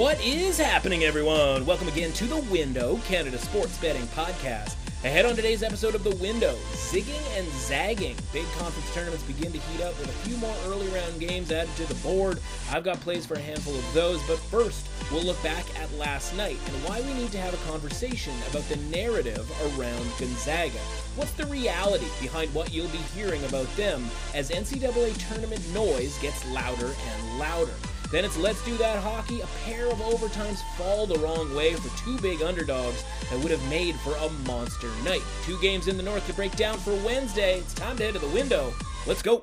What is happening, everyone? Welcome again to The Window, Canada Sports Betting Podcast. Ahead on today's episode of The Window, zigging and zagging. Big conference tournaments begin to heat up with a few more early round games added to the board. I've got plays for a handful of those, but first, we'll look back at last night and why we need to have a conversation about the narrative around Gonzaga. What's the reality behind what you'll be hearing about them as NCAA tournament noise gets louder and louder? Then it's Let's Do That Hockey. A pair of overtimes fall the wrong way for two big underdogs that would have made for a monster night. Two games in the North to break down for Wednesday. It's time to head to the window. Let's go.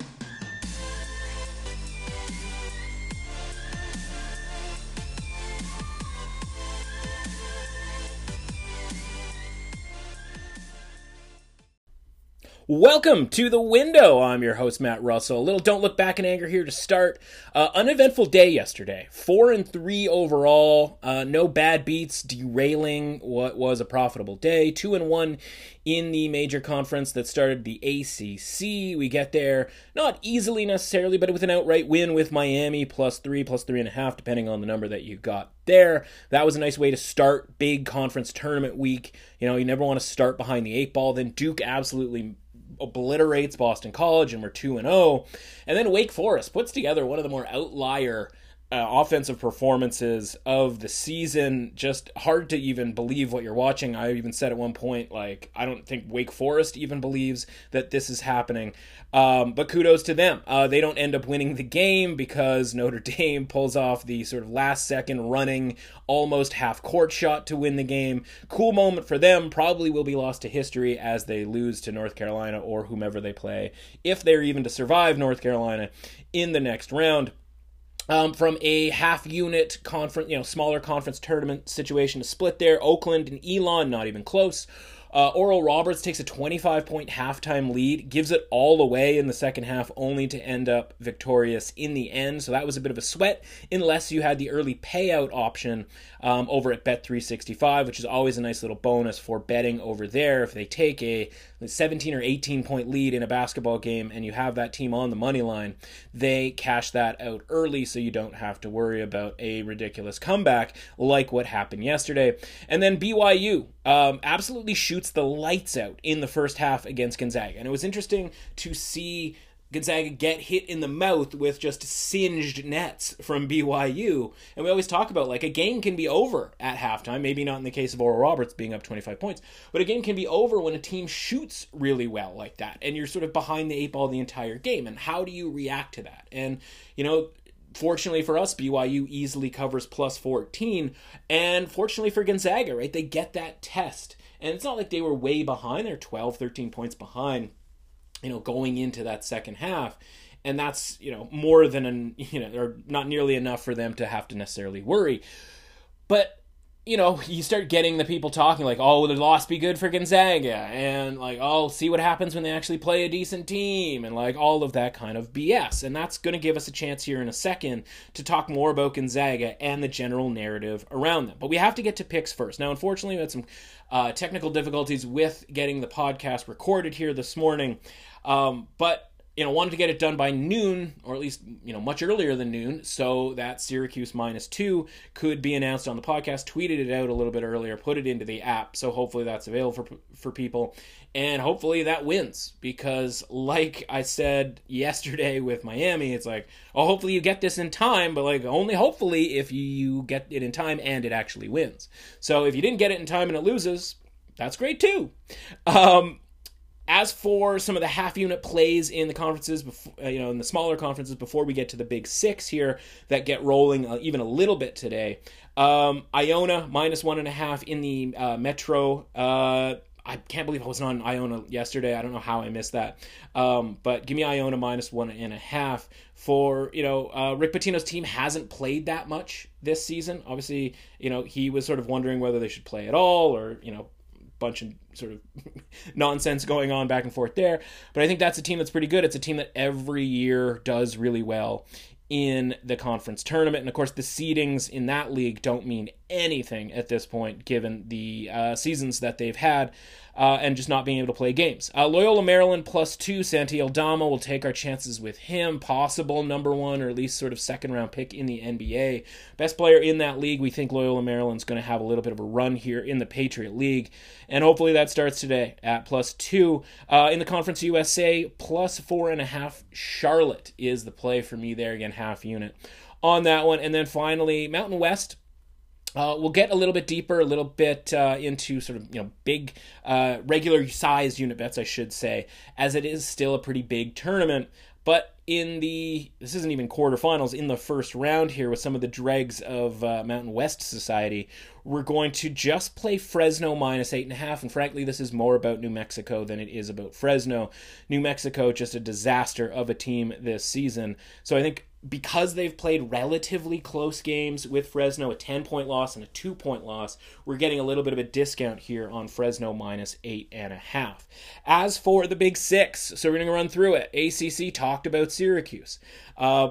Welcome to the window. I'm your host Matt Russell. A little don't look back in anger here to start. Uh, uneventful day yesterday. Four and three overall. Uh, no bad beats, derailing what was a profitable day. Two and one in the major conference that started the ACC. We get there not easily necessarily, but with an outright win with Miami plus three, plus three and a half, depending on the number that you got there. That was a nice way to start big conference tournament week. You know, you never want to start behind the eight ball. Then Duke absolutely obliterates Boston College and we're 2 and 0. And then Wake Forest puts together one of the more outlier uh, offensive performances of the season. Just hard to even believe what you're watching. I even said at one point, like, I don't think Wake Forest even believes that this is happening. Um, but kudos to them. Uh, they don't end up winning the game because Notre Dame pulls off the sort of last second running, almost half court shot to win the game. Cool moment for them. Probably will be lost to history as they lose to North Carolina or whomever they play, if they're even to survive North Carolina in the next round. Um, from a half unit conference, you know, smaller conference tournament situation to split there. Oakland and Elon, not even close. Uh, Oral Roberts takes a 25 point halftime lead, gives it all away in the second half, only to end up victorious in the end. So that was a bit of a sweat, unless you had the early payout option um, over at Bet365, which is always a nice little bonus for betting over there. If they take a 17 or 18 point lead in a basketball game and you have that team on the money line, they cash that out early so you don't have to worry about a ridiculous comeback like what happened yesterday. And then BYU um, absolutely shoots the lights out in the first half against Gonzaga. And it was interesting to see Gonzaga get hit in the mouth with just singed nets from BYU. And we always talk about like a game can be over at halftime, maybe not in the case of Oral Roberts being up 25 points, but a game can be over when a team shoots really well like that and you're sort of behind the eight ball the entire game. And how do you react to that? And, you know, fortunately for us, BYU easily covers plus 14. And fortunately for Gonzaga, right, they get that test. And it's not like they were way behind, they're 12, 13 points behind you know, going into that second half. And that's, you know, more than an, you know, or not nearly enough for them to have to necessarily worry. But, you know, you start getting the people talking like, oh, the loss be good for Gonzaga. And like, oh, see what happens when they actually play a decent team. And like all of that kind of BS. And that's going to give us a chance here in a second to talk more about Gonzaga and the general narrative around them. But we have to get to picks first. Now, unfortunately, we had some uh, technical difficulties with getting the podcast recorded here this morning. Um, but you know, wanted to get it done by noon, or at least you know much earlier than noon, so that Syracuse minus two could be announced on the podcast. Tweeted it out a little bit earlier, put it into the app, so hopefully that's available for for people, and hopefully that wins because, like I said yesterday with Miami, it's like, oh, hopefully you get this in time, but like only hopefully if you get it in time and it actually wins. So if you didn't get it in time and it loses, that's great too. Um, as for some of the half unit plays in the conferences, before, uh, you know, in the smaller conferences, before we get to the big six here that get rolling uh, even a little bit today, um, Iona minus one and a half in the uh, Metro. Uh, I can't believe I wasn't on Iona yesterday. I don't know how I missed that. Um, but give me Iona minus one and a half for, you know, uh, Rick Pitino's team hasn't played that much this season. Obviously, you know, he was sort of wondering whether they should play at all or, you know, bunch of sort of nonsense going on back and forth there. But I think that's a team that's pretty good. It's a team that every year does really well in the conference tournament. And of course, the seedings in that league don't mean anything at this point, given the uh, seasons that they've had uh, and just not being able to play games. Uh, Loyola Maryland plus two. Santi Aldama will take our chances with him. Possible number one or at least sort of second round pick in the NBA. Best player in that league. We think Loyola Maryland's going to have a little bit of a run here in the Patriot League. And hopefully that starts today at plus two. Uh, in the Conference USA, plus four and a half. Charlotte is the play for me there. Again, half unit on that one. And then finally, Mountain West uh, we'll get a little bit deeper, a little bit uh, into sort of you know big, uh, regular size unit bets, I should say, as it is still a pretty big tournament. But in the this isn't even quarterfinals in the first round here with some of the dregs of uh, Mountain West Society, we're going to just play Fresno minus eight and a half. And frankly, this is more about New Mexico than it is about Fresno. New Mexico just a disaster of a team this season. So I think because they've played relatively close games with Fresno, a 10 point loss and a two point loss, we're getting a little bit of a discount here on Fresno minus eight and a half. As for the big six, so we're going to run through it. ACC talked about Syracuse. Uh,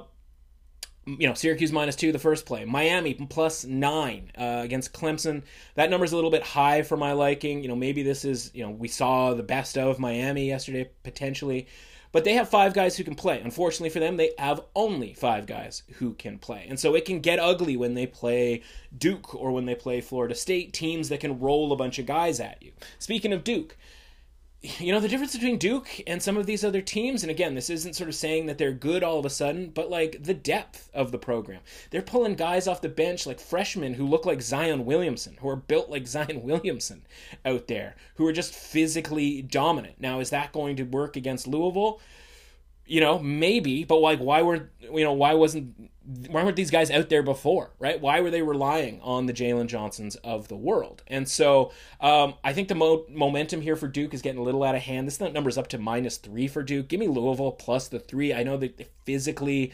you know, Syracuse minus two the first play. Miami plus nine uh, against Clemson. That number's a little bit high for my liking. You know, maybe this is, you know, we saw the best of Miami yesterday, potentially. But they have five guys who can play. Unfortunately for them, they have only five guys who can play. And so it can get ugly when they play Duke or when they play Florida State, teams that can roll a bunch of guys at you. Speaking of Duke, you know the difference between Duke and some of these other teams, and again, this isn't sort of saying that they're good all of a sudden, but like the depth of the program. They're pulling guys off the bench like freshmen who look like Zion Williamson, who are built like Zion Williamson out there, who are just physically dominant. Now, is that going to work against Louisville? You know, maybe, but like, why were you know why wasn't why weren't these guys out there before, right? Why were they relying on the Jalen Johnsons of the world? And so um, I think the mo- momentum here for Duke is getting a little out of hand. This number's up to minus three for Duke. Give me Louisville plus the three. I know that physically,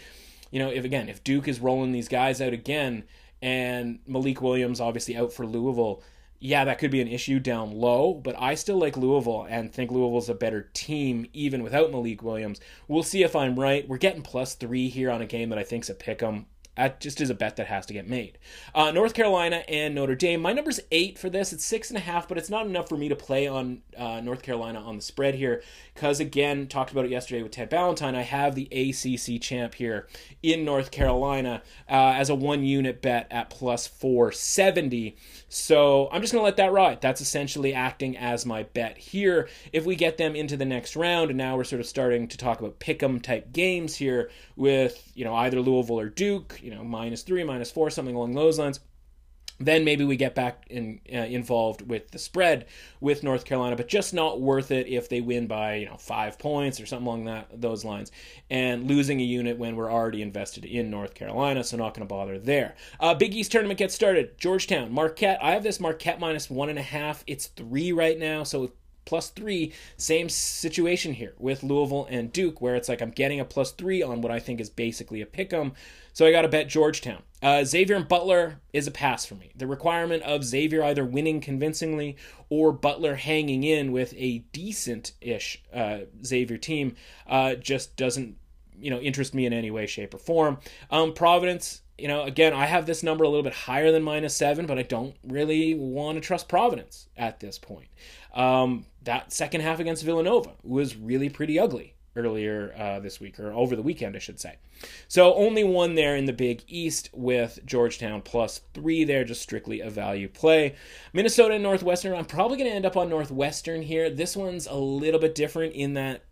you know, if again, if Duke is rolling these guys out again and Malik Williams obviously out for Louisville, yeah, that could be an issue down low, but I still like Louisville and think Louisville's a better team even without Malik Williams. We'll see if I'm right. We're getting plus three here on a game that I think's a pick 'em. That just is a bet that has to get made. Uh, North Carolina and Notre Dame. My number's eight for this. It's six and a half, but it's not enough for me to play on uh, North Carolina on the spread here. Because again, talked about it yesterday with Ted Ballantyne. I have the ACC champ here in North Carolina uh, as a one unit bet at plus 470. So I'm just going to let that ride. That's essentially acting as my bet here. If we get them into the next round, and now we're sort of starting to talk about pick 'em type games here with you know either Louisville or Duke you know, minus three, minus four, something along those lines. Then maybe we get back in, uh, involved with the spread with North Carolina, but just not worth it if they win by you know five points or something along that those lines, and losing a unit when we're already invested in North Carolina, so not going to bother there. Uh, Big East tournament gets started. Georgetown, Marquette. I have this Marquette minus one and a half. It's three right now, so plus three. Same situation here with Louisville and Duke, where it's like I'm getting a plus three on what I think is basically a pick 'em. So I got to bet Georgetown. Uh, Xavier and Butler is a pass for me. The requirement of Xavier either winning convincingly or Butler hanging in with a decent ish uh, Xavier team uh, just doesn't you know interest me in any way, shape, or form. Um, Providence. You know, again, I have this number a little bit higher than minus seven, but I don't really want to trust Providence at this point. Um, that second half against Villanova was really pretty ugly earlier uh, this week, or over the weekend, I should say. So only one there in the Big East with Georgetown plus three there, just strictly a value play. Minnesota and Northwestern, I'm probably going to end up on Northwestern here. This one's a little bit different in that,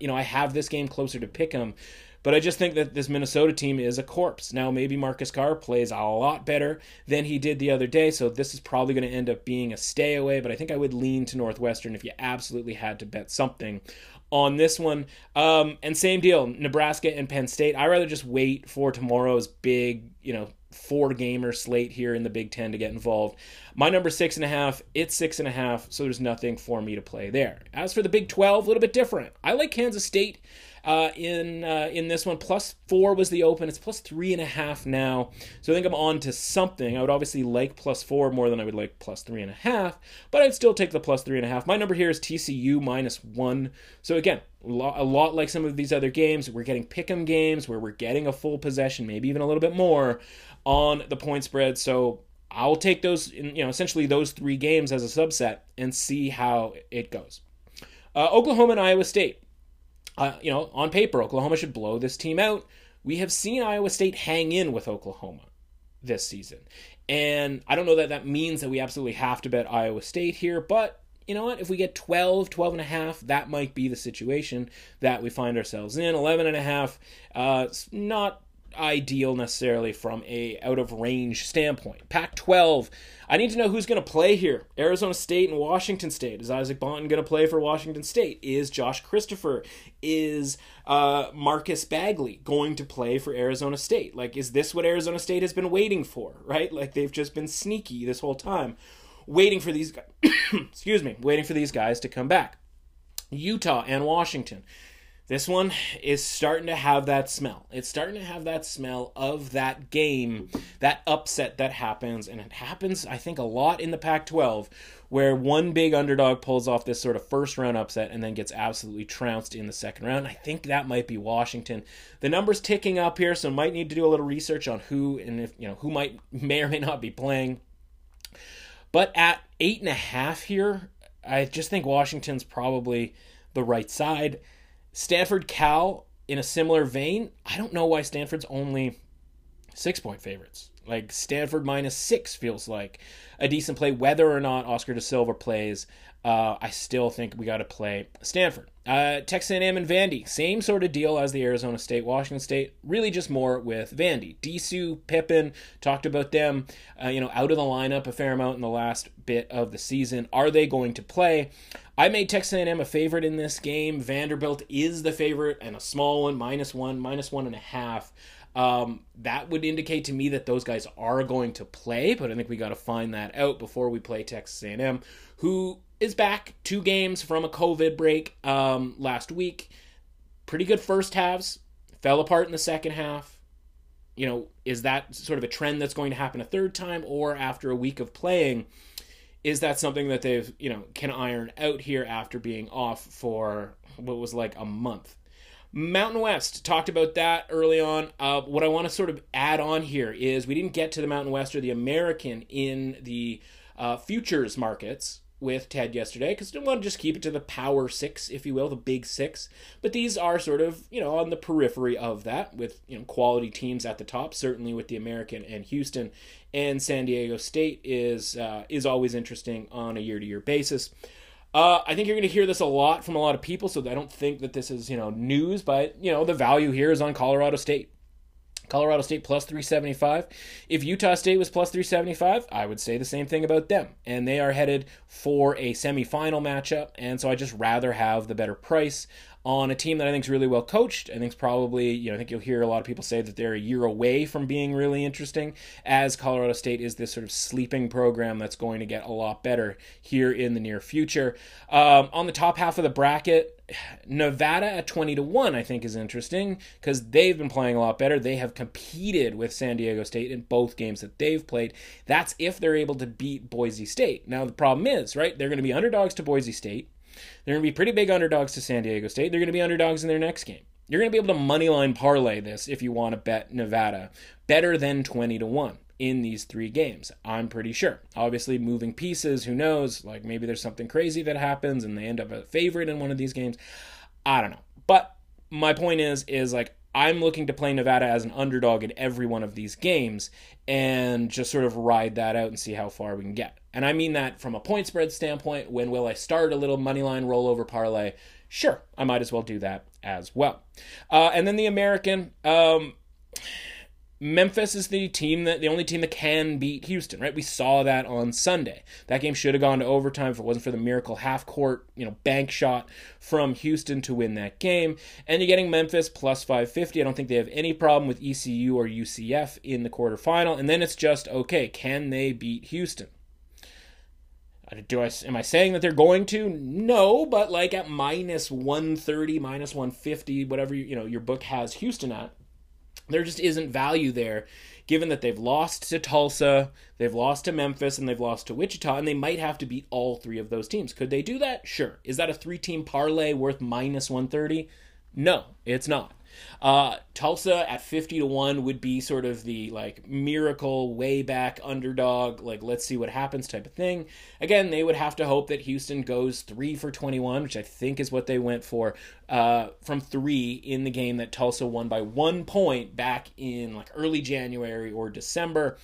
you know, I have this game closer to pick 'em. But I just think that this Minnesota team is a corpse. Now, maybe Marcus Carr plays a lot better than he did the other day, so this is probably going to end up being a stay away. But I think I would lean to Northwestern if you absolutely had to bet something on this one. Um, and same deal, Nebraska and Penn State. I rather just wait for tomorrow's big, you know, four gamer slate here in the Big Ten to get involved. My number six and a half, it's six and a half, so there's nothing for me to play there. As for the Big Twelve, a little bit different. I like Kansas State uh, in uh, in this one. Plus four was the open. It's plus three and a half now. So I think I'm on to something. I would obviously like plus four more than I would like plus three and a half, but I'd still take the plus three and a half. My number here is TCU minus one. So again, a lot like some of these other games, we're getting pick'em games where we're getting a full possession, maybe even a little bit more on the point spread. So I'll take those, you know, essentially those three games as a subset and see how it goes. Uh, Oklahoma and Iowa State. Uh, you know, on paper, Oklahoma should blow this team out. We have seen Iowa State hang in with Oklahoma this season. And I don't know that that means that we absolutely have to bet Iowa State here, but you know what? If we get 12, 12 and a half, that might be the situation that we find ourselves in. 11 and a half, uh, not ideal necessarily from a out of range standpoint. Pac 12, I need to know who's going to play here. Arizona State and Washington State. Is Isaac Bonton going to play for Washington State? Is Josh Christopher, is uh, Marcus Bagley going to play for Arizona State? Like, is this what Arizona State has been waiting for, right? Like, they've just been sneaky this whole time, waiting for these guys, excuse me, waiting for these guys to come back. Utah and Washington. This one is starting to have that smell. It's starting to have that smell of that game, that upset that happens. And it happens, I think, a lot in the Pac 12, where one big underdog pulls off this sort of first round upset and then gets absolutely trounced in the second round. I think that might be Washington. The number's ticking up here, so might need to do a little research on who and if, you know, who might, may or may not be playing. But at eight and a half here, I just think Washington's probably the right side. Stanford Cal, in a similar vein, I don't know why Stanford's only six point favorites. Like Stanford minus six feels like a decent play, whether or not Oscar da Silva plays. Uh, I still think we got to play Stanford. Uh, Texas A&M and Vandy, same sort of deal as the Arizona State, Washington State. Really, just more with Vandy. Disu, Pippen, talked about them. Uh, you know, out of the lineup a fair amount in the last bit of the season. Are they going to play? I made Texas A&M a favorite in this game. Vanderbilt is the favorite and a small one, minus one, minus one and a half. Um, that would indicate to me that those guys are going to play, but I think we got to find that out before we play Texas A&M, who is back two games from a COVID break um, last week. Pretty good first halves, fell apart in the second half. You know, is that sort of a trend that's going to happen a third time, or after a week of playing? is that something that they've you know can iron out here after being off for what was like a month mountain west talked about that early on uh, what i want to sort of add on here is we didn't get to the mountain west or the american in the uh, futures markets with Ted yesterday because I want to just keep it to the power six, if you will, the big six. But these are sort of, you know, on the periphery of that with, you know, quality teams at the top, certainly with the American and Houston. And San Diego State is uh, is always interesting on a year to year basis. Uh, I think you're going to hear this a lot from a lot of people, so I don't think that this is, you know, news, but, you know, the value here is on Colorado State. Colorado State plus 375. If Utah State was plus 375, I would say the same thing about them. And they are headed for a semifinal matchup. And so I just rather have the better price on a team that I think is really well coached. I think probably, you know, I think you'll hear a lot of people say that they're a year away from being really interesting, as Colorado State is this sort of sleeping program that's going to get a lot better here in the near future. Um, on the top half of the bracket, Nevada at 20 to 1, I think, is interesting because they've been playing a lot better. They have competed with San Diego State in both games that they've played. That's if they're able to beat Boise State. Now, the problem is, right, they're going to be underdogs to Boise State. They're going to be pretty big underdogs to San Diego State. They're going to be underdogs in their next game. You're going to be able to moneyline parlay this if you want to bet Nevada better than 20 to 1 in these three games. I'm pretty sure. Obviously, moving pieces, who knows? Like maybe there's something crazy that happens and they end up a favorite in one of these games. I don't know. But my point is, is like I'm looking to play Nevada as an underdog in every one of these games and just sort of ride that out and see how far we can get. And I mean that from a point spread standpoint. When will I start a little money line rollover parlay? Sure, I might as well do that as well. Uh, and then the American. Um, Memphis is the team that the only team that can beat Houston, right? We saw that on Sunday. That game should have gone to overtime if it wasn't for the miracle half court, you know, bank shot from Houston to win that game. And you're getting Memphis plus 550. I don't think they have any problem with ECU or UCF in the quarterfinal. And then it's just okay, can they beat Houston? Do I am I saying that they're going to? No, but like at minus 130, minus 150, whatever you, you know your book has Houston at there just isn't value there given that they've lost to Tulsa, they've lost to Memphis, and they've lost to Wichita, and they might have to beat all three of those teams. Could they do that? Sure. Is that a three team parlay worth minus 130? No, it's not. Uh, Tulsa at 50 to 1 would be sort of the like miracle way back underdog, like let's see what happens type of thing. Again, they would have to hope that Houston goes 3 for 21, which I think is what they went for uh, from 3 in the game that Tulsa won by 1 point back in like early January or December.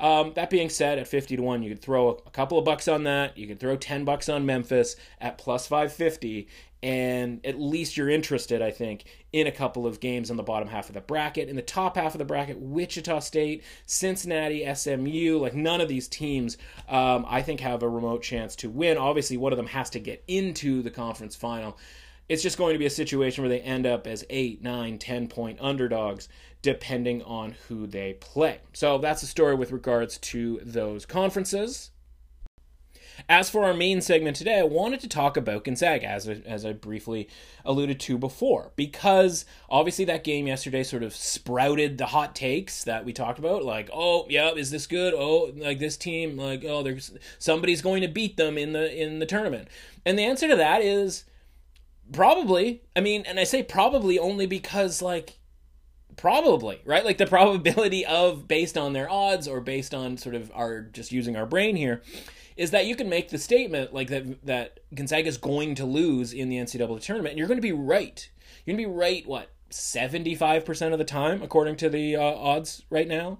Um, that being said, at 50 to 1, you could throw a couple of bucks on that. You could throw 10 bucks on Memphis at plus 550, and at least you're interested, I think, in a couple of games on the bottom half of the bracket. In the top half of the bracket, Wichita State, Cincinnati, SMU, like none of these teams, um, I think, have a remote chance to win. Obviously, one of them has to get into the conference final. It's just going to be a situation where they end up as eight, nine, ten point underdogs depending on who they play. So that's the story with regards to those conferences. As for our main segment today, I wanted to talk about Gonzaga, as I, as I briefly alluded to before, because obviously that game yesterday sort of sprouted the hot takes that we talked about, like, oh, yeah, is this good? Oh, like this team, like, oh, there's somebody's going to beat them in the in the tournament, and the answer to that is probably. I mean, and I say probably only because like probably right like the probability of based on their odds or based on sort of our just using our brain here is that you can make the statement like that that Gonzaga is going to lose in the NCAA tournament and you're going to be right. You're going to be right what 75% of the time according to the uh, odds right now?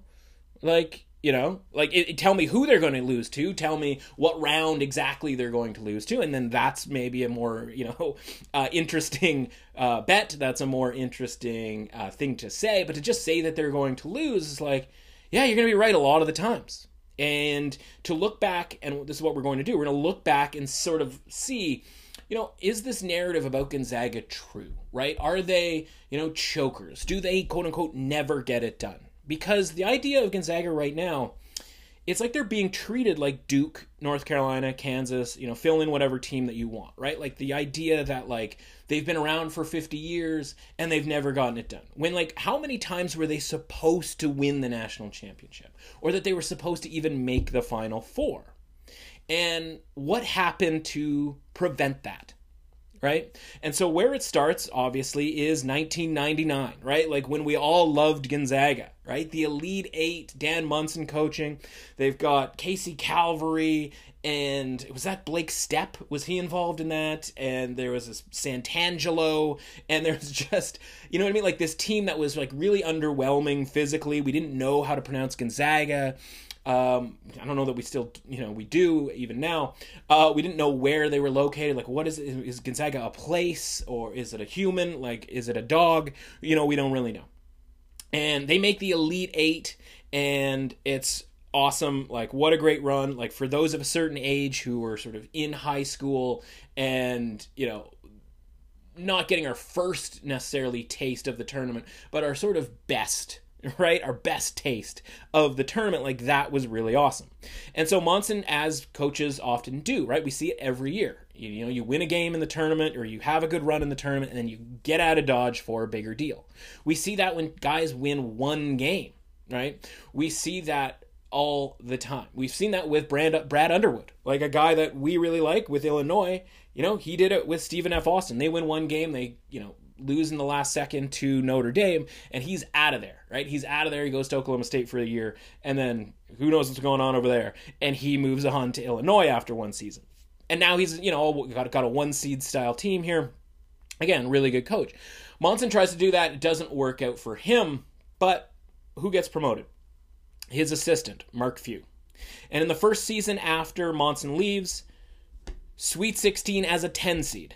Like you know like it, it, tell me who they're going to lose to tell me what round exactly they're going to lose to and then that's maybe a more you know uh, interesting uh, bet that's a more interesting uh, thing to say but to just say that they're going to lose is like yeah you're going to be right a lot of the times and to look back and this is what we're going to do we're going to look back and sort of see you know, is this narrative about Gonzaga true, right? Are they, you know, chokers? Do they, quote unquote, never get it done? because the idea of Gonzaga right now, it's like they're being treated like Duke, North Carolina, Kansas, you know, fill in whatever team that you want, right? Like the idea that like they've been around for 50 years and they've never gotten it done. When like how many times were they supposed to win the national championship or that they were supposed to even make the final four? And what happened to prevent that? right? And so where it starts, obviously, is 1999, right? Like when we all loved Gonzaga, right? The Elite Eight, Dan Monson coaching. They've got Casey Calvary, and was that Blake Stepp? Was he involved in that? And there was this Santangelo, and there's just, you know what I mean? Like this team that was like really underwhelming physically. We didn't know how to pronounce Gonzaga. Um, I don't know that we still, you know, we do even now. Uh, we didn't know where they were located. Like, what is it? Is Gonzaga a place or is it a human? Like, is it a dog? You know, we don't really know. And they make the Elite Eight, and it's awesome. Like, what a great run. Like, for those of a certain age who were sort of in high school and, you know, not getting our first necessarily taste of the tournament, but our sort of best right? Our best taste of the tournament. Like that was really awesome. And so Monson, as coaches often do, right? We see it every year. You, you, know, you win a game in the tournament or you have a good run in the tournament and then you get out of Dodge for a bigger deal. We see that when guys win one game, right? We see that all the time. We've seen that with Brad, Brad Underwood, like a guy that we really like with Illinois. You know, he did it with Stephen F. Austin. They win one game, they, you know, lose in the last second to Notre Dame, and he's out of there, right? He's out of there. He goes to Oklahoma State for a year, and then who knows what's going on over there? And he moves on to Illinois after one season, and now he's you know got got a one seed style team here. Again, really good coach. Monson tries to do that. It doesn't work out for him, but who gets promoted? His assistant, Mark Few. And in the first season after Monson leaves, Sweet 16 as a 10 seed.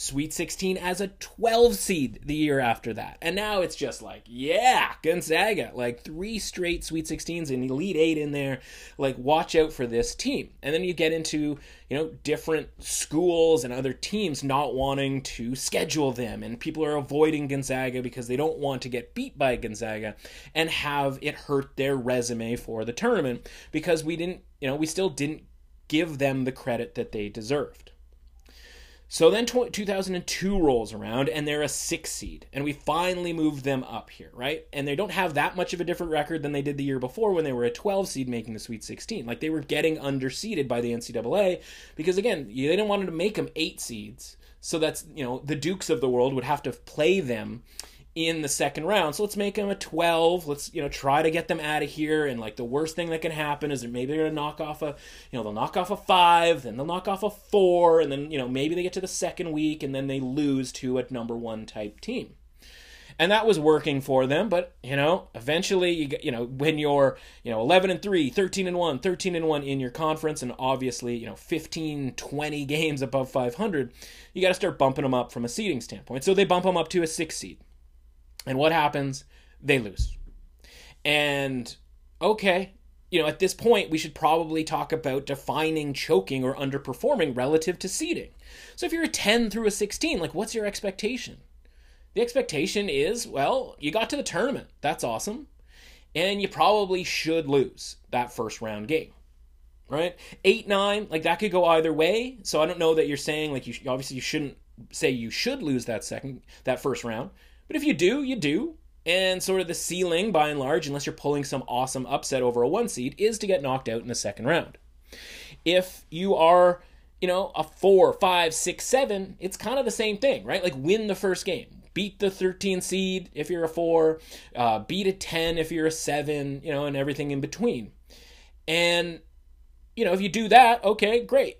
Sweet 16 as a 12 seed the year after that. And now it's just like, yeah, Gonzaga. Like three straight Sweet 16s and Elite 8 in there. Like, watch out for this team. And then you get into, you know, different schools and other teams not wanting to schedule them. And people are avoiding Gonzaga because they don't want to get beat by Gonzaga and have it hurt their resume for the tournament because we didn't, you know, we still didn't give them the credit that they deserved. So then 2002 rolls around and they're a six seed, and we finally moved them up here, right? And they don't have that much of a different record than they did the year before when they were a 12 seed making the Sweet 16. Like they were getting underseeded by the NCAA because, again, they didn't want to make them eight seeds. So that's, you know, the Dukes of the world would have to play them in the second round. So let's make them a 12. Let's, you know, try to get them out of here. And like the worst thing that can happen is that maybe they're going to knock off a, you know, they'll knock off a five, then they'll knock off a four, and then, you know, maybe they get to the second week and then they lose to a number one type team. And that was working for them, but you know, eventually you you know, when you're, you know, 11 and 3, 13 and 1, 13 and 1 in your conference and obviously, you know, 15, 20 games above 500, you got to start bumping them up from a seeding standpoint. So they bump them up to a 6 seed. And what happens? They lose. And okay, you know, at this point, we should probably talk about defining choking or underperforming relative to seeding. So if you're a 10 through a 16, like what's your expectation? The expectation is, well, you got to the tournament. That's awesome. And you probably should lose that first round game. Right? 8 9, like that could go either way. So I don't know that you're saying like you obviously you shouldn't say you should lose that second that first round. But if you do, you do. And sort of the ceiling, by and large, unless you're pulling some awesome upset over a one seed, is to get knocked out in the second round. If you are, you know, a four, five, six, seven, it's kind of the same thing, right? Like win the first game. Beat the 13 seed if you're a four, uh, beat a 10 if you're a seven, you know, and everything in between. And, you know, if you do that, okay, great.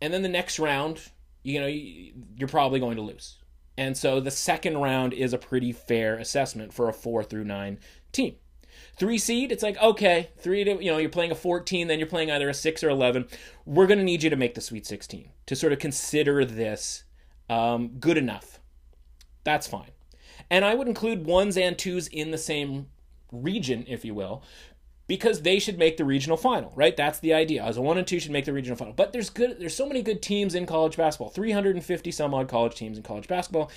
And then the next round, you know, you're probably going to lose. And so the second round is a pretty fair assessment for a four through nine team. Three seed, it's like, okay, three to, you know, you're playing a 14, then you're playing either a six or 11. We're going to need you to make the Sweet 16 to sort of consider this um, good enough. That's fine. And I would include ones and twos in the same region, if you will, because they should make the regional final, right? That's the idea. As a one and two should make the regional final. But there's good there's so many good teams in college basketball. 350 some odd college teams in college basketball.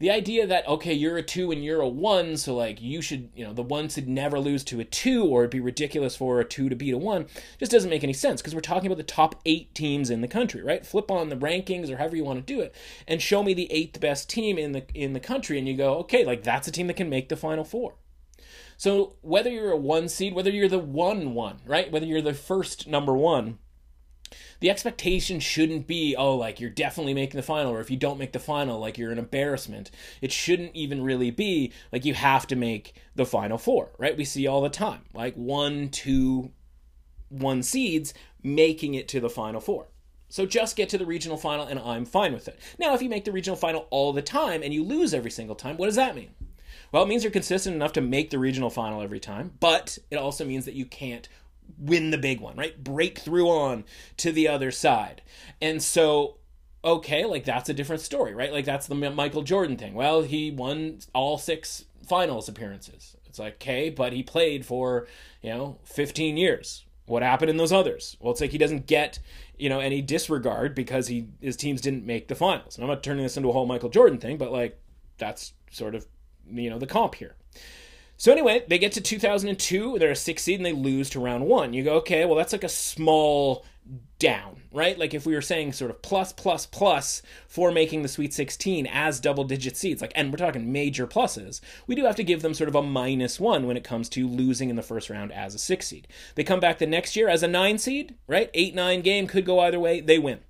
The idea that okay, you're a 2 and you're a 1, so like you should, you know, the 1 should never lose to a 2 or it'd be ridiculous for a 2 to beat a 1 just doesn't make any sense because we're talking about the top 8 teams in the country, right? Flip on the rankings or however you want to do it and show me the 8th best team in the in the country and you go, "Okay, like that's a team that can make the final 4." So whether you're a one seed, whether you're the one one, right? Whether you're the first number one, the expectation shouldn't be, oh, like you're definitely making the final, or if you don't make the final, like you're an embarrassment. It shouldn't even really be like you have to make the final four, right? We see all the time, like one, two, one seeds making it to the final four. So just get to the regional final, and I'm fine with it. Now, if you make the regional final all the time and you lose every single time, what does that mean? Well, it means you're consistent enough to make the regional final every time, but it also means that you can't win the big one, right? Break through on to the other side. And so okay, like that's a different story, right? Like that's the Michael Jordan thing. Well, he won all six finals appearances. It's like, okay, but he played for, you know, 15 years. What happened in those others? Well, it's like he doesn't get, you know, any disregard because he his teams didn't make the finals. And I'm not turning this into a whole Michael Jordan thing, but like that's sort of you know the comp here. So anyway, they get to 2002, they're a six seed and they lose to round one. You go, okay, well that's like a small down, right? Like if we were saying sort of plus plus plus for making the Sweet 16 as double digit seeds, like and we're talking major pluses, we do have to give them sort of a minus one when it comes to losing in the first round as a six seed. They come back the next year as a nine seed, right? Eight nine game could go either way. They win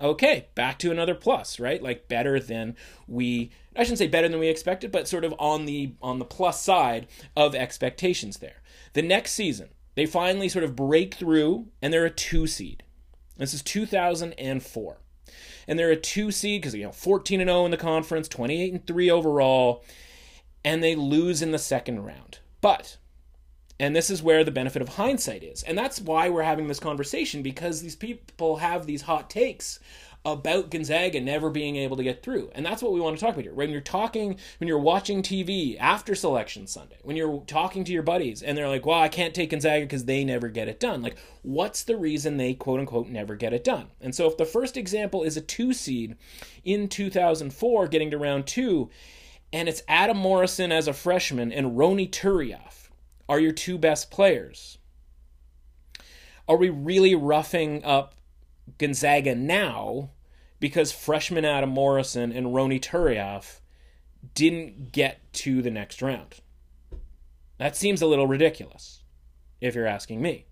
okay, back to another plus, right? Like better than we I shouldn't say better than we expected, but sort of on the on the plus side of expectations there. The next season, they finally sort of break through and they're a 2 seed. This is 2004. And they're a 2 seed cuz you know 14 and 0 in the conference, 28 and 3 overall, and they lose in the second round. But and this is where the benefit of hindsight is. And that's why we're having this conversation because these people have these hot takes about Gonzaga never being able to get through. And that's what we want to talk about here. When you're talking, when you're watching TV after selection Sunday, when you're talking to your buddies and they're like, well, I can't take Gonzaga because they never get it done. Like, what's the reason they quote unquote never get it done? And so if the first example is a two seed in 2004 getting to round two, and it's Adam Morrison as a freshman and Ronny Turiaf are your two best players? Are we really roughing up Gonzaga now because freshman Adam Morrison and Ronny Turiaf didn't get to the next round? That seems a little ridiculous, if you're asking me.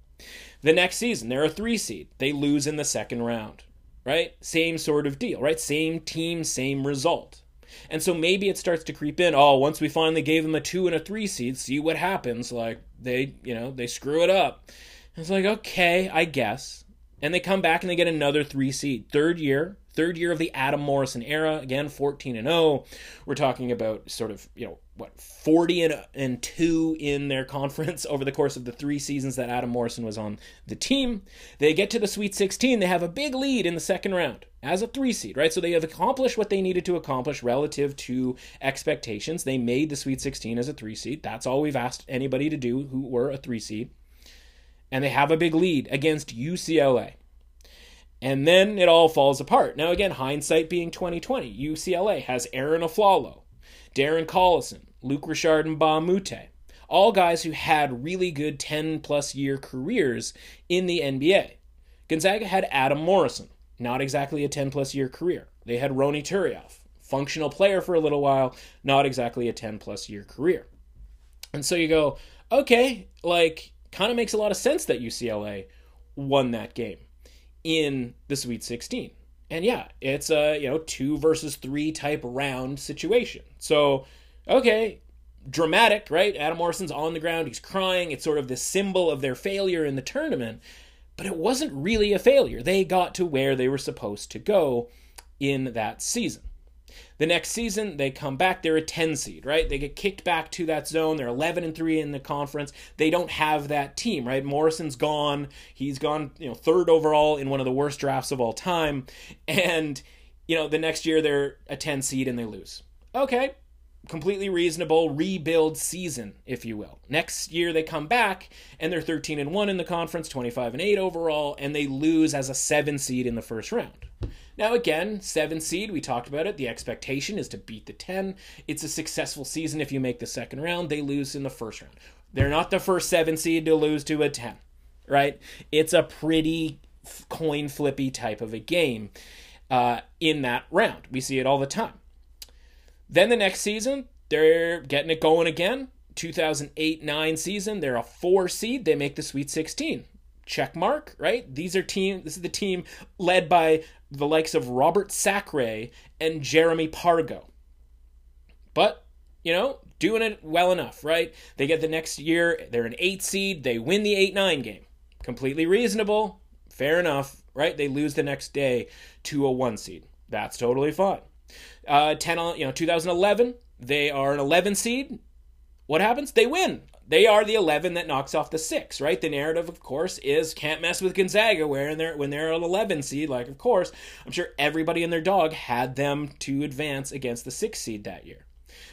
The next season, they're a three seed. They lose in the second round, right? Same sort of deal, right? Same team, same result. And so maybe it starts to creep in. Oh, once we finally gave them a two and a three seed, see what happens. Like they, you know, they screw it up. It's like, okay, I guess. And they come back and they get another three seed. Third year, third year of the Adam Morrison era. Again, 14 and 0. We're talking about sort of, you know, what, 40 and, and 2 in their conference over the course of the three seasons that Adam Morrison was on the team. They get to the Sweet 16. They have a big lead in the second round as a three seed, right? So they have accomplished what they needed to accomplish relative to expectations. They made the Sweet 16 as a three seed. That's all we've asked anybody to do who were a three seed. And they have a big lead against UCLA. And then it all falls apart. Now, again, hindsight being 2020, UCLA has Arron Afflalo, Darren Collison, Luc Richard, and Moute. All guys who had really good 10 plus year careers in the NBA. Gonzaga had Adam Morrison, not exactly a 10 plus year career. They had Ronny Turiaf, functional player for a little while, not exactly a 10 plus year career. And so you go, okay, like, kind of makes a lot of sense that UCLA won that game in the Sweet 16. And yeah, it's a, you know, two versus three type round situation. So, okay, dramatic, right? Adam Morrison's on the ground, he's crying. It's sort of the symbol of their failure in the tournament. But it wasn't really a failure. They got to where they were supposed to go in that season. The next season, they come back. They're a 10 seed, right? They get kicked back to that zone. They're 11 and 3 in the conference. They don't have that team, right? Morrison's gone. He's gone, you know, third overall in one of the worst drafts of all time. And, you know, the next year they're a 10 seed and they lose. Okay, completely reasonable rebuild season, if you will. Next year they come back and they're 13 and 1 in the conference, 25 and 8 overall, and they lose as a 7 seed in the first round. Now, again, seven seed, we talked about it. The expectation is to beat the 10. It's a successful season if you make the second round. They lose in the first round. They're not the first seven seed to lose to a 10, right? It's a pretty coin flippy type of a game uh, in that round. We see it all the time. Then the next season, they're getting it going again. 2008 9 season, they're a four seed. They make the Sweet 16 check mark, right? These are team. This is the team led by the likes of Robert Sacre and Jeremy Pargo. But you know, doing it well enough, right? They get the next year. They're an eight seed. They win the eight nine game. Completely reasonable. Fair enough, right? They lose the next day to a one seed. That's totally fine. Uh, 10, you know, 2011, they are an 11 seed. What happens? They win they are the 11 that knocks off the 6, right? The narrative, of course, is can't mess with Gonzaga where they're, when they're an 11 seed. Like, of course, I'm sure everybody and their dog had them to advance against the 6 seed that year.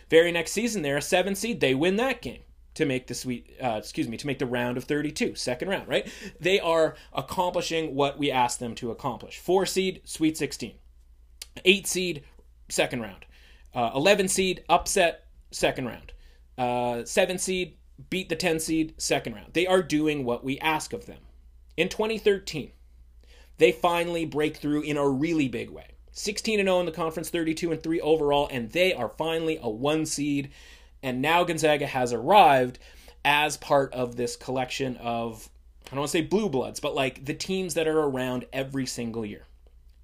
Very next season, they're a 7 seed. They win that game to make the sweet uh, excuse me to make the round of 32 second round right they are accomplishing what we asked them to accomplish four seed sweet 16 eight seed second round uh, 11 seed upset second round uh, seven seed beat the 10 seed second round. They are doing what we ask of them. In 2013, they finally break through in a really big way. 16 and 0 in the conference, 32 and 3 overall, and they are finally a one seed. And now Gonzaga has arrived as part of this collection of, I don't want to say blue bloods, but like the teams that are around every single year.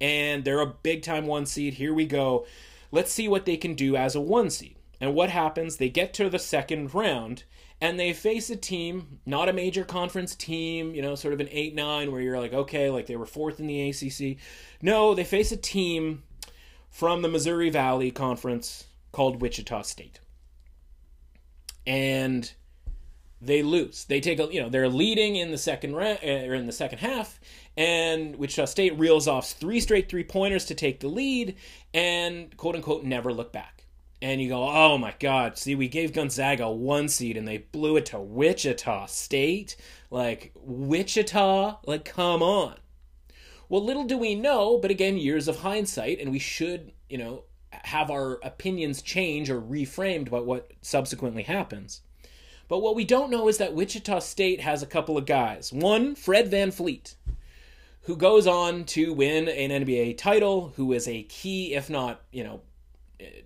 And they're a big time one seed. Here we go. Let's see what they can do as a one seed. And what happens? They get to the second round and they face a team, not a major conference team, you know, sort of an 8 9 where you're like, okay, like they were fourth in the ACC. No, they face a team from the Missouri Valley Conference called Wichita State. And they lose. They take a, you know, they're leading in the second round or er, in the second half, and Wichita State reels off three straight three pointers to take the lead, and quote unquote never look back and you go, oh my God, see, we gave Gonzaga one seed and they blew it to Wichita State. Like, Wichita? Like, come on. Well, little do we know, but again, years of hindsight, and we should, you know, have our opinions change or reframed by what subsequently happens. But what we don't know is that Wichita State has a couple of guys. One, Fred VanVleet, who goes on to win an NBA title, who is a key, if not, you know,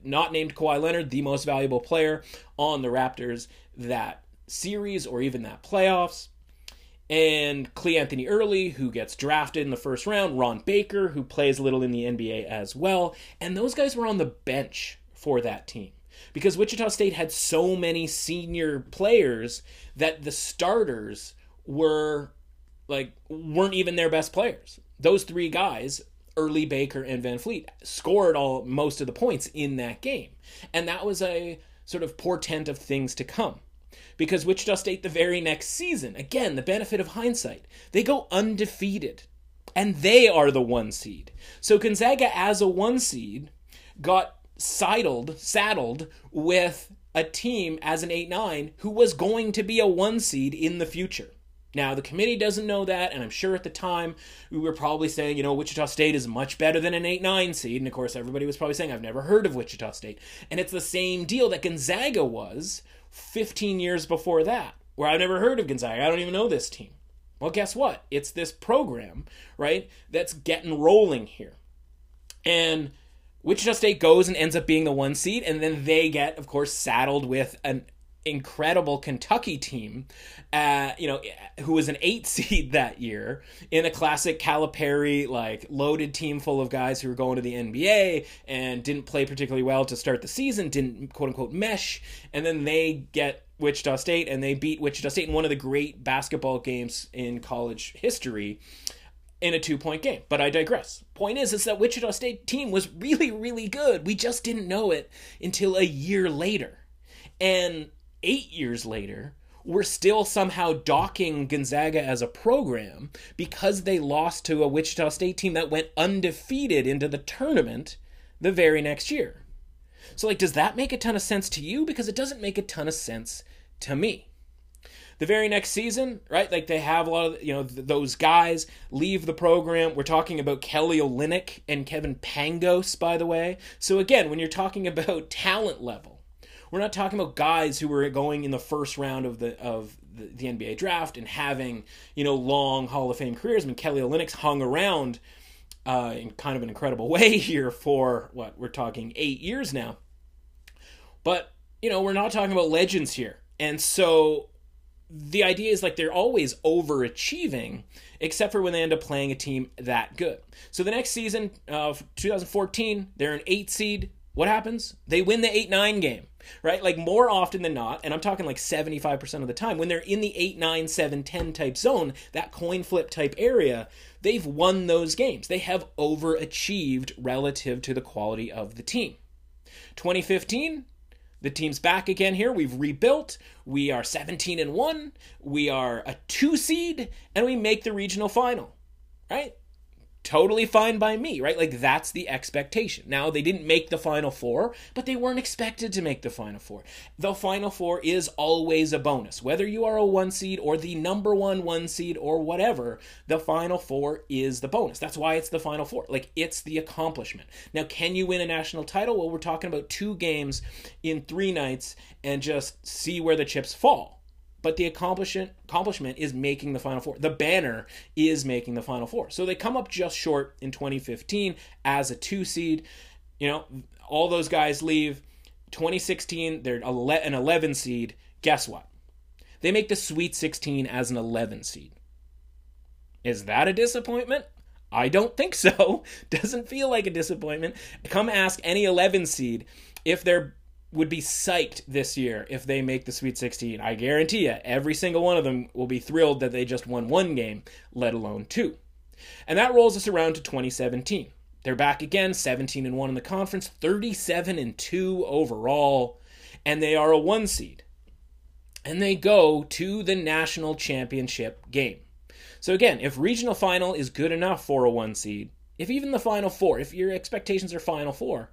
not named Kawhi Leonard, the most valuable player on the Raptors that series or even that playoffs. And Cleanthony Early, who gets drafted in the first round, Ron Baker, who plays a little in the NBA as well. And those guys were on the bench for that team because Wichita State had so many senior players that the starters were like weren't even their best players. Those three guys, Early Baker and VanVleet, scored all most of the points in that game. And that was a sort of portent of things to come. Because Wichita State the very next season, again, the benefit of hindsight, they go undefeated. And they are the one seed. So Gonzaga as a one seed got sidled, saddled with a team as an 8 9 who was going to be a one seed in the future. Now, the committee doesn't know that, and I'm sure at the time we were probably saying, you know, Wichita State is much better than an 8 9 seed. And of course, everybody was probably saying, I've never heard of Wichita State. And it's the same deal that Gonzaga was 15 years before that, where I've never heard of Gonzaga. I don't even know this team. Well, guess what? It's this program, right, that's getting rolling here. And Wichita State goes and ends up being the one seed, and then they get, of course, saddled with an incredible Kentucky team, uh, you know, who was an eight seed that year in a classic Calipari like loaded team full of guys who were going to the NBA and didn't play particularly well to start the season, didn't quote unquote mesh, and then they get Wichita State and they beat Wichita State in one of the great basketball games in college history in a two point game. But I digress. Point is, is that Wichita State team was really, really good. We just didn't know it until a year later. And eight years later, we're still somehow docking Gonzaga as a program because they lost to a Wichita State team that went undefeated into the tournament the very next year. So, like, does that make a ton of sense to you? Because it doesn't make a ton of sense to me. The very next season, right? Like, they have a lot of, you know, th- those guys leave the program. We're talking about Kelly Olynyk and Kevin Pangos, by the way. So, again, when you're talking about talent level, we're not talking about guys who were going in the first round of the of the, the NBA draft and having you know long Hall of Fame careers. I mean, Kelly Olynyk's hung around uh, in kind of an incredible way here for what we're talking eight years now. But you know, we're not talking about legends here, and so the idea is like they're always overachieving except for when they end up playing a team that good. So the next season of 2014, they're an 8 seed. What happens? They win the 8-9 game right? Like more often than not, and I'm talking like 75% of the time, when they're in the 8, 9, 7, 10 type zone, that coin flip type area, they've won those games. They have overachieved relative to the quality of the team. 2015, the team's back again here. We've rebuilt. We are 17 and 1. We are a 2 seed and we make the regional final. Right? Totally fine by me, right? Like that's the expectation. Now they didn't make the final four, but they weren't expected to make the final four. The final four is always a bonus. Whether you are a one seed or the number one one seed or whatever, the final four is the bonus. That's why it's the final four. Like it's the accomplishment. Now, can you win a national title? Well, we're talking about two games in three nights and just see where the chips fall but the accomplishment accomplishment is making the final four. The banner is making the final four. So they come up just short in 2015 as a two seed. You know, all those guys leave. 2016, they're an 11 seed. Guess what? They make the Sweet 16 as an 11 seed. Is that a disappointment? I don't think so. Doesn't feel like a disappointment. Come ask any 11 seed if they're would be psyched this year if they make the Sweet 16. I guarantee you, every single one of them will be thrilled that they just won one game, let alone two. And that rolls us around to 2017. They're back again, 17 and 1 in the conference, 37 and 2 overall, and they are a 1 seed. And they go to the national championship game. So again, if regional final is good enough for a 1 seed, if even the final 4, if your expectations are final 4,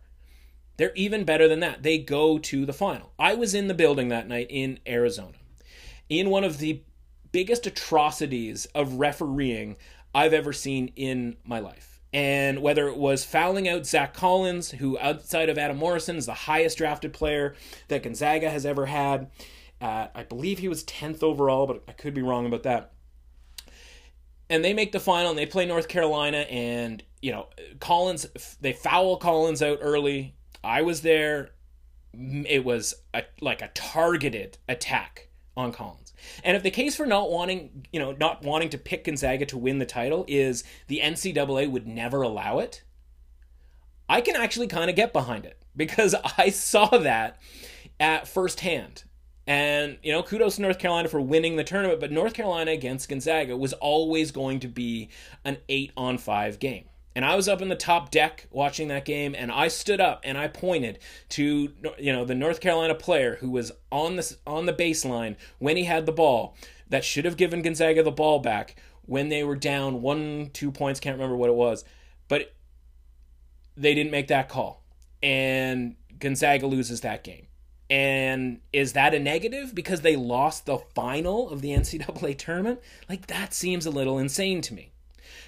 they're even better than that. They go to the final. I was in the building that night in Arizona in one of the biggest atrocities of refereeing I've ever seen in my life. And whether it was fouling out Zach Collins, who outside of Adam Morrison is the highest drafted player that Gonzaga has ever had, uh, I believe he was 10th overall, but I could be wrong about that. And they make the final and they play North Carolina, and, you know, Collins, they foul Collins out early I was there. It was a, like a targeted attack on Collins. And if the case for not wanting, you know, not wanting to pick Gonzaga to win the title is the NCAA would never allow it, I can actually kind of get behind it because I saw that at firsthand. And, you know, kudos to North Carolina for winning the tournament, but North Carolina against Gonzaga was always going to be an 8 on 5 game. And I was up in the top deck watching that game, and I stood up and I pointed to you know the North Carolina player who was on the on the baseline when he had the ball that should have given Gonzaga the ball back when they were down one two points. Can't remember what it was, but they didn't make that call, and Gonzaga loses that game. And is that a negative because they lost the final of the NCAA tournament? Like that seems a little insane to me.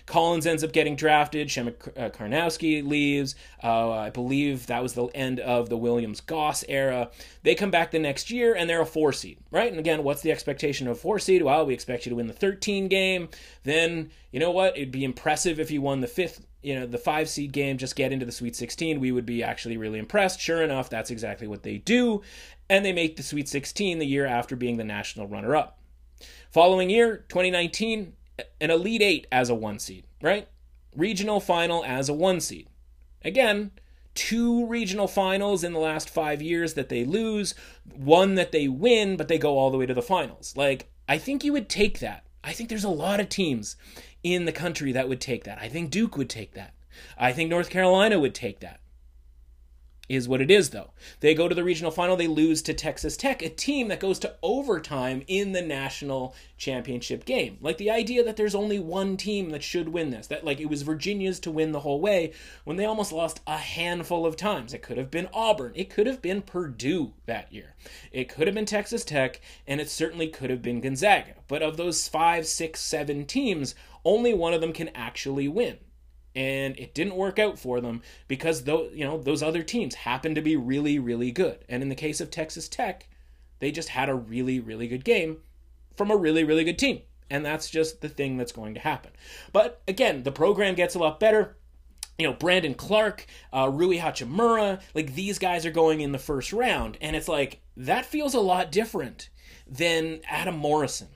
Collins ends up getting drafted. Przemek uh, Karnowski leaves. Uh, I believe that was the end of the Williams Goss era. They come back the next year and they're a four seed, right? And again, what's the expectation of a four seed? Well, we expect you to win the 13 game. Then, you know what? It'd be impressive if you won the fifth you know the five seed game just get into the sweet 16 we would be actually really impressed sure enough that's exactly what they do and they make the sweet 16 the year after being the national runner up following year 2019 an Elite Eight as a one seed, right? Regional final as a one seed. Again, two regional finals in the last five years that they lose, one that they win, but they go all the way to the finals. Like, I think you would take that. I think there's a lot of teams in the country that would take that. I think Duke would take that. I think North Carolina would take that is what it is, though. They go to the regional final, they lose to Texas Tech, a team that goes to overtime in the national championship game. Like the idea that there's only one team that should win this, that like it was Virginia's to win the whole way when they almost lost a handful of times. It could have been Auburn, it could have been Purdue that year, it could have been Texas Tech, and it certainly could have been Gonzaga. But of those five, six, seven teams, only one of them can actually win and it didn't work out for them because you know those other teams happened to be really really good. And in the case of Texas Tech they just had a really really good game from a really really good team. And that's just the thing that's going to happen. But again the program gets a lot better. You know Brandon Clarke, uh, Rui Hachimura, like these guys are going in the first round, and it's like that feels a lot different than Adam Morrison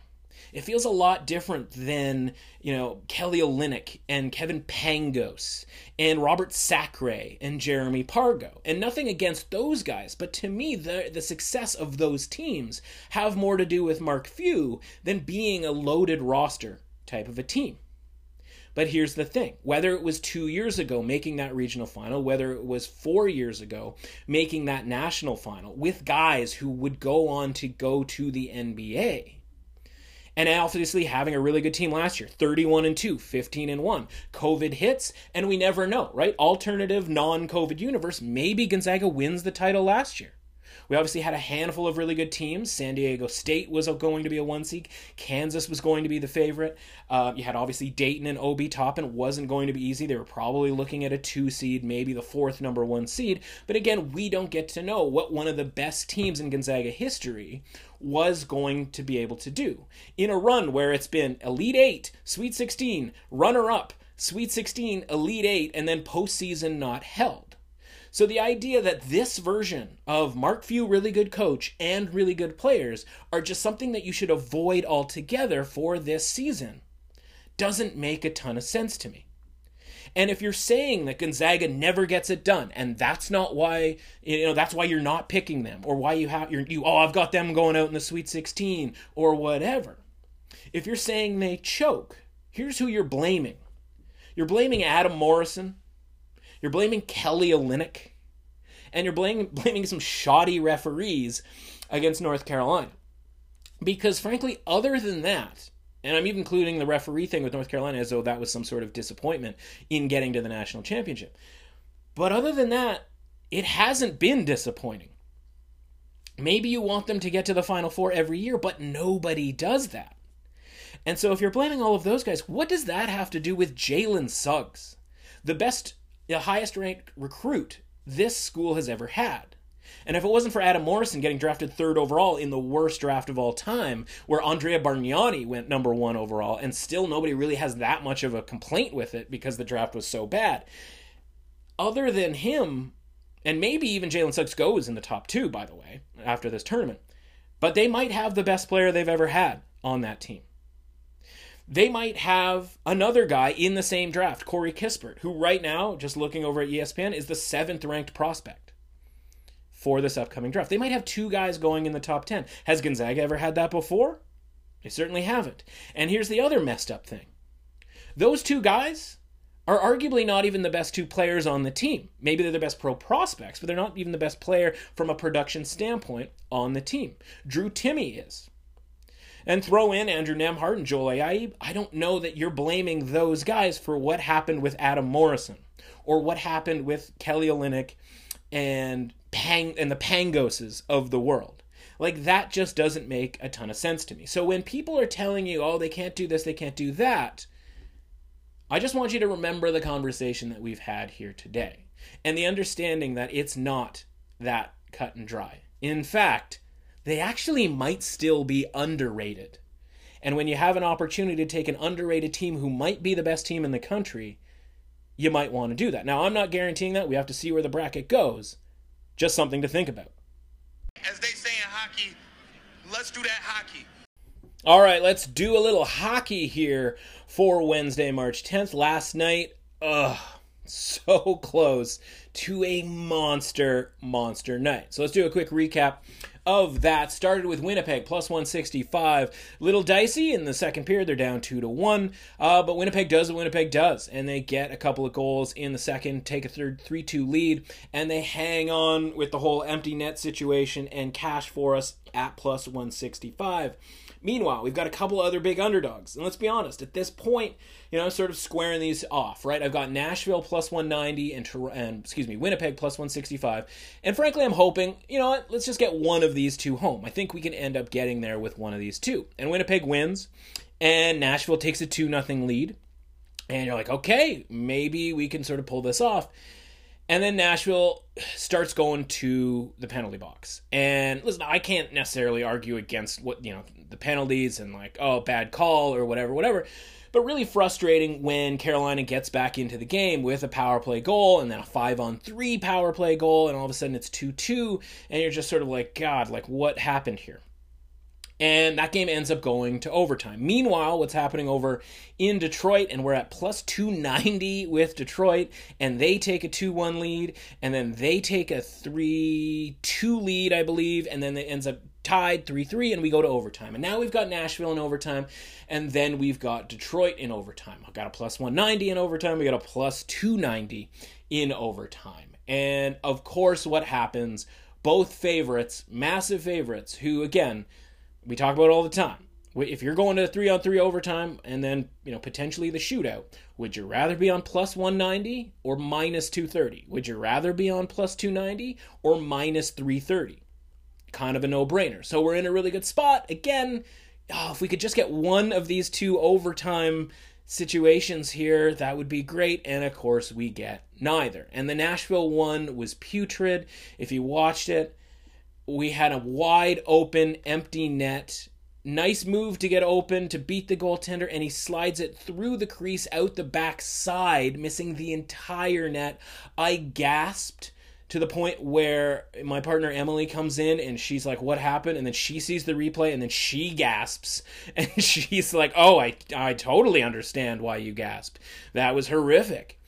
it feels a lot different than, you know, Kelly Olynyk and Kevin Pangos and Robert Sacre and Jeremy Pargo. And nothing against those guys, but to me, the, the success of those teams have more to do with Mark Few than being a loaded roster type of a team. But here's the thing whether it was two years ago making that regional final, whether it was four years ago making that national final with guys who would go on to go to the NBA, and obviously having a really good team last year 31 and 2 15 and 1 covid hits and we never know right? Alternative non-covid universe maybe gonzaga wins the title last year we obviously had a handful of really good teams. San Diego State was going to be a one seed. Kansas was going to be the favorite. Uh, you had obviously Dayton and Obi Toppin wasn't going to be easy. They were probably looking at a two seed, maybe the fourth number one seed. But again, we don't get to know what one of the best teams in Gonzaga history was going to be able to do in a run where it's been Elite Eight, Sweet 16, runner up, Sweet 16, Elite Eight, and then postseason not held. So the idea that this version of Mark Few, really good coach, and really good players are just something that you should avoid altogether for this season doesn't make a ton of sense to me. And if you're saying that Gonzaga never gets it done, and that's not why you know that's why you're not picking them, or why you have you're, you oh I've got them going out in the Sweet 16 or whatever. If you're saying they choke, here's who you're blaming. You're blaming Adam Morrison. You're blaming Kelly Olynyk. And you're blaming blaming some shoddy referees against North Carolina. Because frankly, other than that, and I'm even including the referee thing with North Carolina as though that was some sort of disappointment in getting to the national championship. But other than that, it hasn't been disappointing. Maybe you want them to get to the Final Four every year, but nobody does that. And so if you're blaming all of those guys, what does that have to do with Jalen Suggs, the best, the highest ranked recruit this school has ever had? And if it wasn't for Adam Morrison getting drafted third overall in the worst draft of all time, where Andrea Bargnani went number one overall, and still nobody really has that much of a complaint with it because the draft was so bad. Other than him, and maybe even Jalen Suggs goes in the top two, by the way, after this tournament, but they might have the best player they've ever had on that team. They might have another guy in the same draft, Corey Kispert, who right now, just looking over at ESPN, is the seventh ranked prospect. for this upcoming draft. They might have two guys going in the top 10. Has Gonzaga ever had that before? They certainly haven't. And here's the other messed up thing those two guys are arguably not even the best two players on the team. Maybe they're the best pro prospects, but they're not even the best player from a production standpoint on the team. Drew Timme is. And throw in Andrew Nembhard and Joel Ayayi. I don't know that you're blaming those guys for what happened with Adam Morrison or what happened with Kelly Olynyk and Pang and the Pangoses of the world. Like that just doesn't make a ton of sense to me. So when people are telling you, "Oh, they can't do this, they can't do that," I just want you to remember the conversation that we've had here today and the understanding that it's not that cut and dry. In fact, they actually might still be underrated. And when you have an opportunity to take an underrated team who might be the best team in the country, you might want to do that. Now, I'm not guaranteeing that. We have to see where the bracket goes. Just something to think about. As they say in hockey, let's do that hockey. All right, let's do a little hockey here for Wednesday, March 10th. Last night, ugh, so close to a monster, monster night. So let's do a quick recap of that. Started with Winnipeg plus 165. Little dicey in the second period. They're down two to one. Uh, but Winnipeg does what Winnipeg does, and they get a couple of goals in the second, take a third three two lead, and they hang on with the whole empty net situation and cash for us at plus 165. Meanwhile, we've got a couple other big underdogs. And let's be honest, at this point, you know, sort of squaring these off, right? I've got Nashville plus 190 and, and excuse me, Winnipeg plus 165. And frankly, I'm hoping, you know what, let's just get one of these two home. I think we can end up getting there with one of these two. And Winnipeg wins, and Nashville takes a 2 nothing lead. And you're like, okay, maybe we can sort of pull this off. And then Nashville starts going to the penalty box. And listen, I can't necessarily argue against what, you know, the penalties and like, oh, bad call or whatever, whatever. But really frustrating when Carolina gets back into the game with a power play goal and then a five on three power play goal, and all of a sudden it's 2 2, and you're just sort of like, God, like what happened here? And that game ends up going to overtime. Meanwhile, what's happening over in Detroit, and we're at plus 290 with Detroit, and they take a 2 1 lead, and then they take a 3 2 lead, I believe, and then it ends up tied 3 3, and we go to overtime. And now we've got Nashville in overtime, and then we've got Detroit in overtime. I've got a plus 190 in overtime, we got a plus 290 in overtime. And of course, what happens? Both favorites, massive favorites, who again, we talk about all the time. If you're going to three on three overtime and then you know potentially the shootout, would you rather be on plus 190 or minus 230? Would you rather be on plus 290 or minus 330? Kind of a no brainer. So we're in a really good spot. Again, oh, if we could just get one of these two overtime situations here, that would be great. And of course, we get neither. And the Nashville one was putrid. If you watched it, we had a wide open, empty net. Nice move to get open to beat the goaltender, and he slides it through the crease out the back side, missing the entire net. I gasped to the point where my partner Emily comes in and she's like, "What happened?" And then she sees the replay and then she gasps and she's like, "Oh, I I totally understand why you gasped. That was horrific."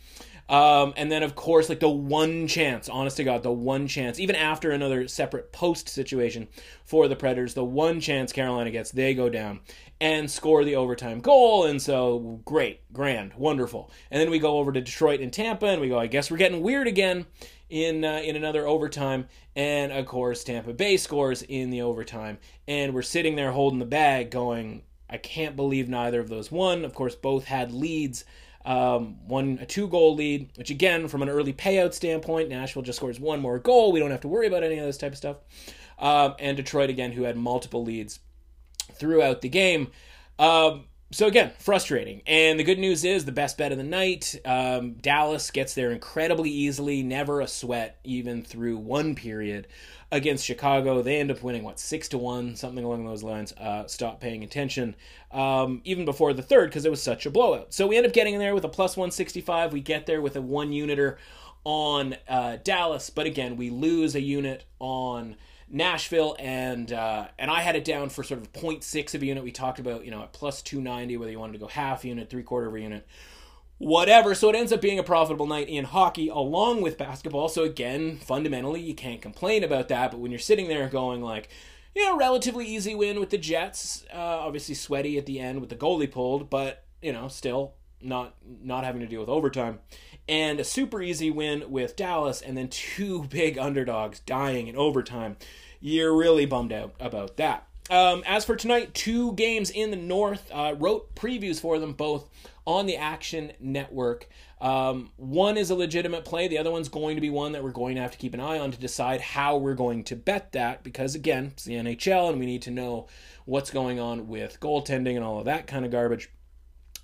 Um, and then, of course, like the one chance, honest to God, the one chance, even after another separate post situation for the Predators, the one chance Carolina gets, they go down and score the overtime goal. And so, great, grand, wonderful. And then we go over to Detroit and Tampa, and we go, I guess we're getting weird again in uh, in another overtime. And of course, Tampa Bay scores in the overtime, and we're sitting there holding the bag, going, I can't believe neither of those won. Of course, both had leads um, one a two goal lead, which again, from an early payout standpoint, Nashville just scores one more goal. We don't have to worry about any of this type of stuff. Um, and Detroit again, who had multiple leads throughout the game. Um, so again, frustrating. And the good news is the best bet of the night. Um, Dallas gets there incredibly easily, never a sweat, even through one period against Chicago. They end up winning what six to one, something along those lines. Uh, stop paying attention um, even before the third because it was such a blowout. So we end up getting in there with a plus one sixty five. We get there with a one uniter on uh, Dallas, but again we lose a unit on. Nashville and uh, and I had it down for sort of 0.6 of a unit. We talked about you know at plus 290 whether you wanted to go half unit, three quarter of a unit, whatever. So it ends up being a profitable night in hockey along with basketball. So again, fundamentally, you can't complain about that. But when you're sitting there going like, you know, relatively easy win with the Jets, uh, obviously sweaty at the end with the goalie pulled, but you know, still not not having to deal with overtime, and a super easy win with Dallas, and then two big underdogs dying in overtime. You're really bummed out about that. Um, as for tonight, two games in the North. Uh, wrote previews for them both on the Action Network. Um, one is a legitimate play. The other one's going to be one that we're going to have to keep an eye on to decide how we're going to bet that because, again, it's the NHL and we need to know what's going on with goaltending and all of that kind of garbage.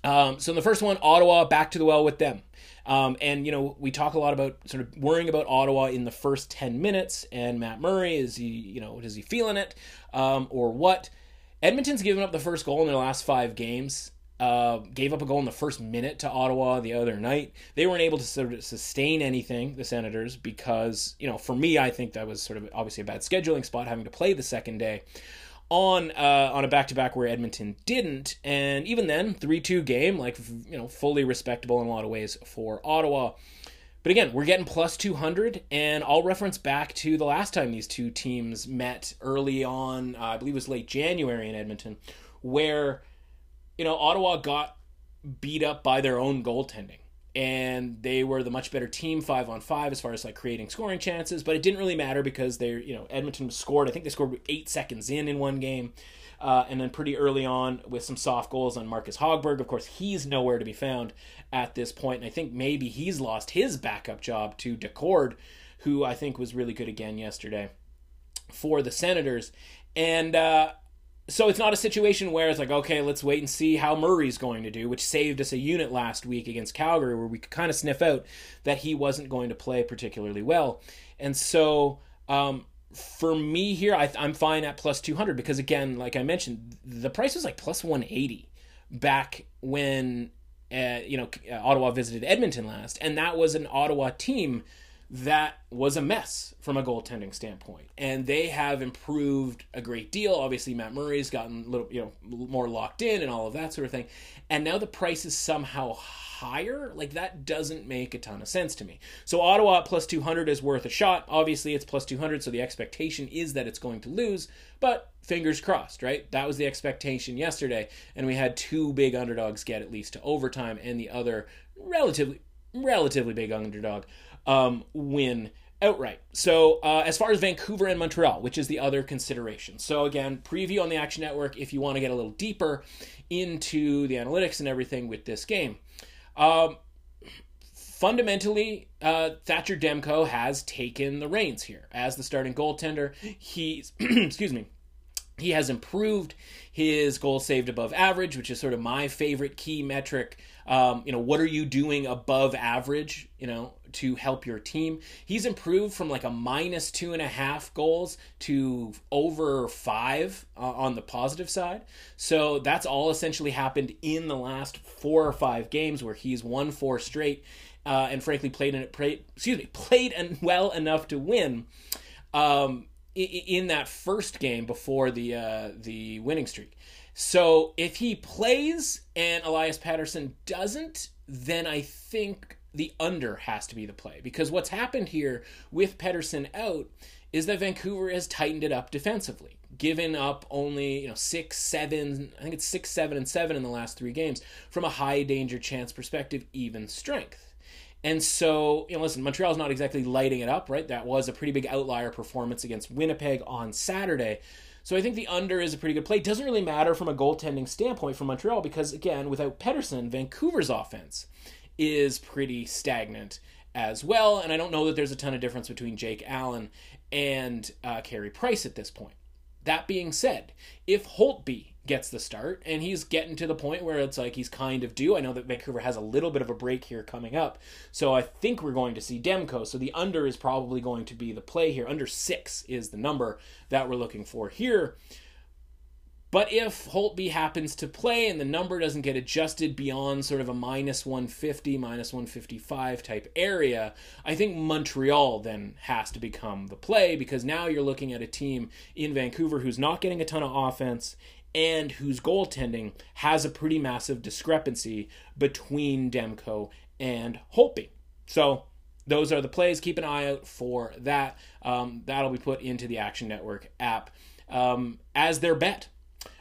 Um, so in the first one, Ottawa back to the well with them. Um, and you know we talk a lot about sort of worrying about Ottawa in the first ten minutes, and Matt Murray is he you know is he feeling it um, or what? Edmonton's given up the first goal in their last five games. Uh, gave up a goal in the first minute to Ottawa the other night. They weren't able to sort of sustain anything, the Senators, because you know for me I think that was sort of obviously a bad scheduling spot having to play the second day on uh, on a back to back where Edmonton didn't, and even then, three two game, like you know, fully respectable in a lot of ways for Ottawa. But again, we're getting plus 200, and I'll reference back to the last time these two teams met early on, uh, I believe it was late January in Edmonton, where, you know, Ottawa got beat up by their own goaltending and they were the much better team five on five as far as like creating scoring chances but it didn't really matter because they're you know edmonton scored i think they scored eight seconds in in one game uh, and then pretty early on with some soft goals on marcus hogberg. Of course he's nowhere to be found at this point and i think maybe he's lost his backup job to Daccord who i think was really good again yesterday for the senators. And uh, so it's not a situation where it's like, okay, let's wait and see how Murray's going to do, which saved us a unit last week against Calgary, where we could kind of sniff out that he wasn't going to play particularly well. And so um, for me here, I, am fine at plus 200 because, again, like I mentioned, the price was like plus 180 back when, uh, you know, Ottawa visited Edmonton last. And that was an Ottawa team that was a mess from a goaltending standpoint. And they have improved a great deal. Obviously, Matt Murray's gotten a little, you know, more locked in and all of that sort of thing. And now the price is somehow higher. Like that doesn't make a ton of sense to me. So Ottawa plus 200 is worth a shot. Obviously, it's plus 200, so the expectation is that it's going to lose, but fingers crossed, right? That was the expectation yesterday, and we had two big underdogs get at least to overtime and the other relatively relatively big underdog um, win outright. So, uh, as far as Vancouver and Montreal, which is the other consideration. So, again, preview on the Action Network if you want to get a little deeper into the analytics and everything with this game. Um, fundamentally, uh, Thatcher Demko has taken the reins here as the starting goaltender. He's, excuse me, he has improved his goal saved above average, which is sort of my favorite key metric. Um, you know, what are you doing above average? You know, to help your team. He's improved from like a minus two and a half goals to over five uh, on the positive side. So that's all essentially happened in the last four or five games where he's won four straight. Uh, and frankly, played in it. Played, excuse me, played and well enough to win. Um, in that first game before the uh, the winning streak. So if he plays and Elias Pettersson doesn't, then I think the under has to be the play because what's happened here with Pettersson out is that Vancouver has tightened it up defensively, given up only you know six, seven. I think it's six, seven, and seven in the last three games from a high danger chance perspective, even strength. And so, you know, listen, Montreal's not exactly lighting it up, right? That was a pretty big outlier performance against Winnipeg on Saturday. So I think the under is a pretty good play. It doesn't really matter from a goaltending standpoint for Montreal because, again, without Pettersson, Vancouver's offense is pretty stagnant as well. And I don't know that there's a ton of difference between Jake Allen and uh, Carey Price at this point. That being said, if Holtby gets the start, and he's getting to the point where it's like he's kind of due. I know that Vancouver has a little bit of a break here coming up, so I think we're going to see Demko. So the under is probably going to be the play here. Under six is the number that we're looking for here. But if Holtby happens to play and the number doesn't get adjusted beyond sort of a minus 150, minus 155 type area, I think Montreal then has to become the play because now you're looking at a team in Vancouver who's not getting a ton of offense and whose goaltending has a pretty massive discrepancy between Demko and Holtby. So those are the plays. Keep an eye out for that. Um, that'll be put into the Action Network app um, as their bet.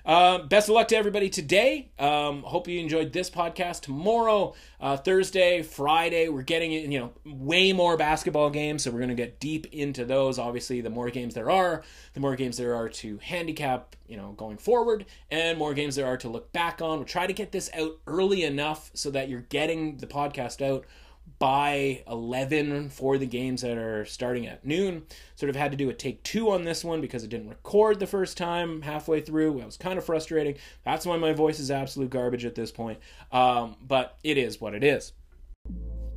Uh, best of luck to everybody today. Um, hope you enjoyed this podcast. Tomorrow, uh, Thursday, Friday, we're getting you know way more basketball games, so we're going to get deep into those. Obviously, the more games there are, the more games there are to handicap, you know, going forward, and more games there are to look back on. We'll try to get this out early enough so that you're getting the podcast out by 11 for the games that are starting at noon. Sort of had to do a take two on this one because it didn't record the first time halfway through. That was kind of frustrating. That's why my voice is absolute garbage at this point. Um, but it is what it is.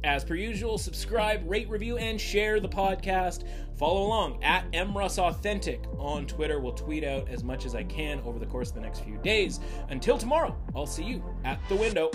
As per usual, subscribe, rate, review, and share the podcast. Follow along at mrussauthentic on Twitter. We'll tweet out as much as I can over the course of the next few days. Until tomorrow, I'll see you at the window.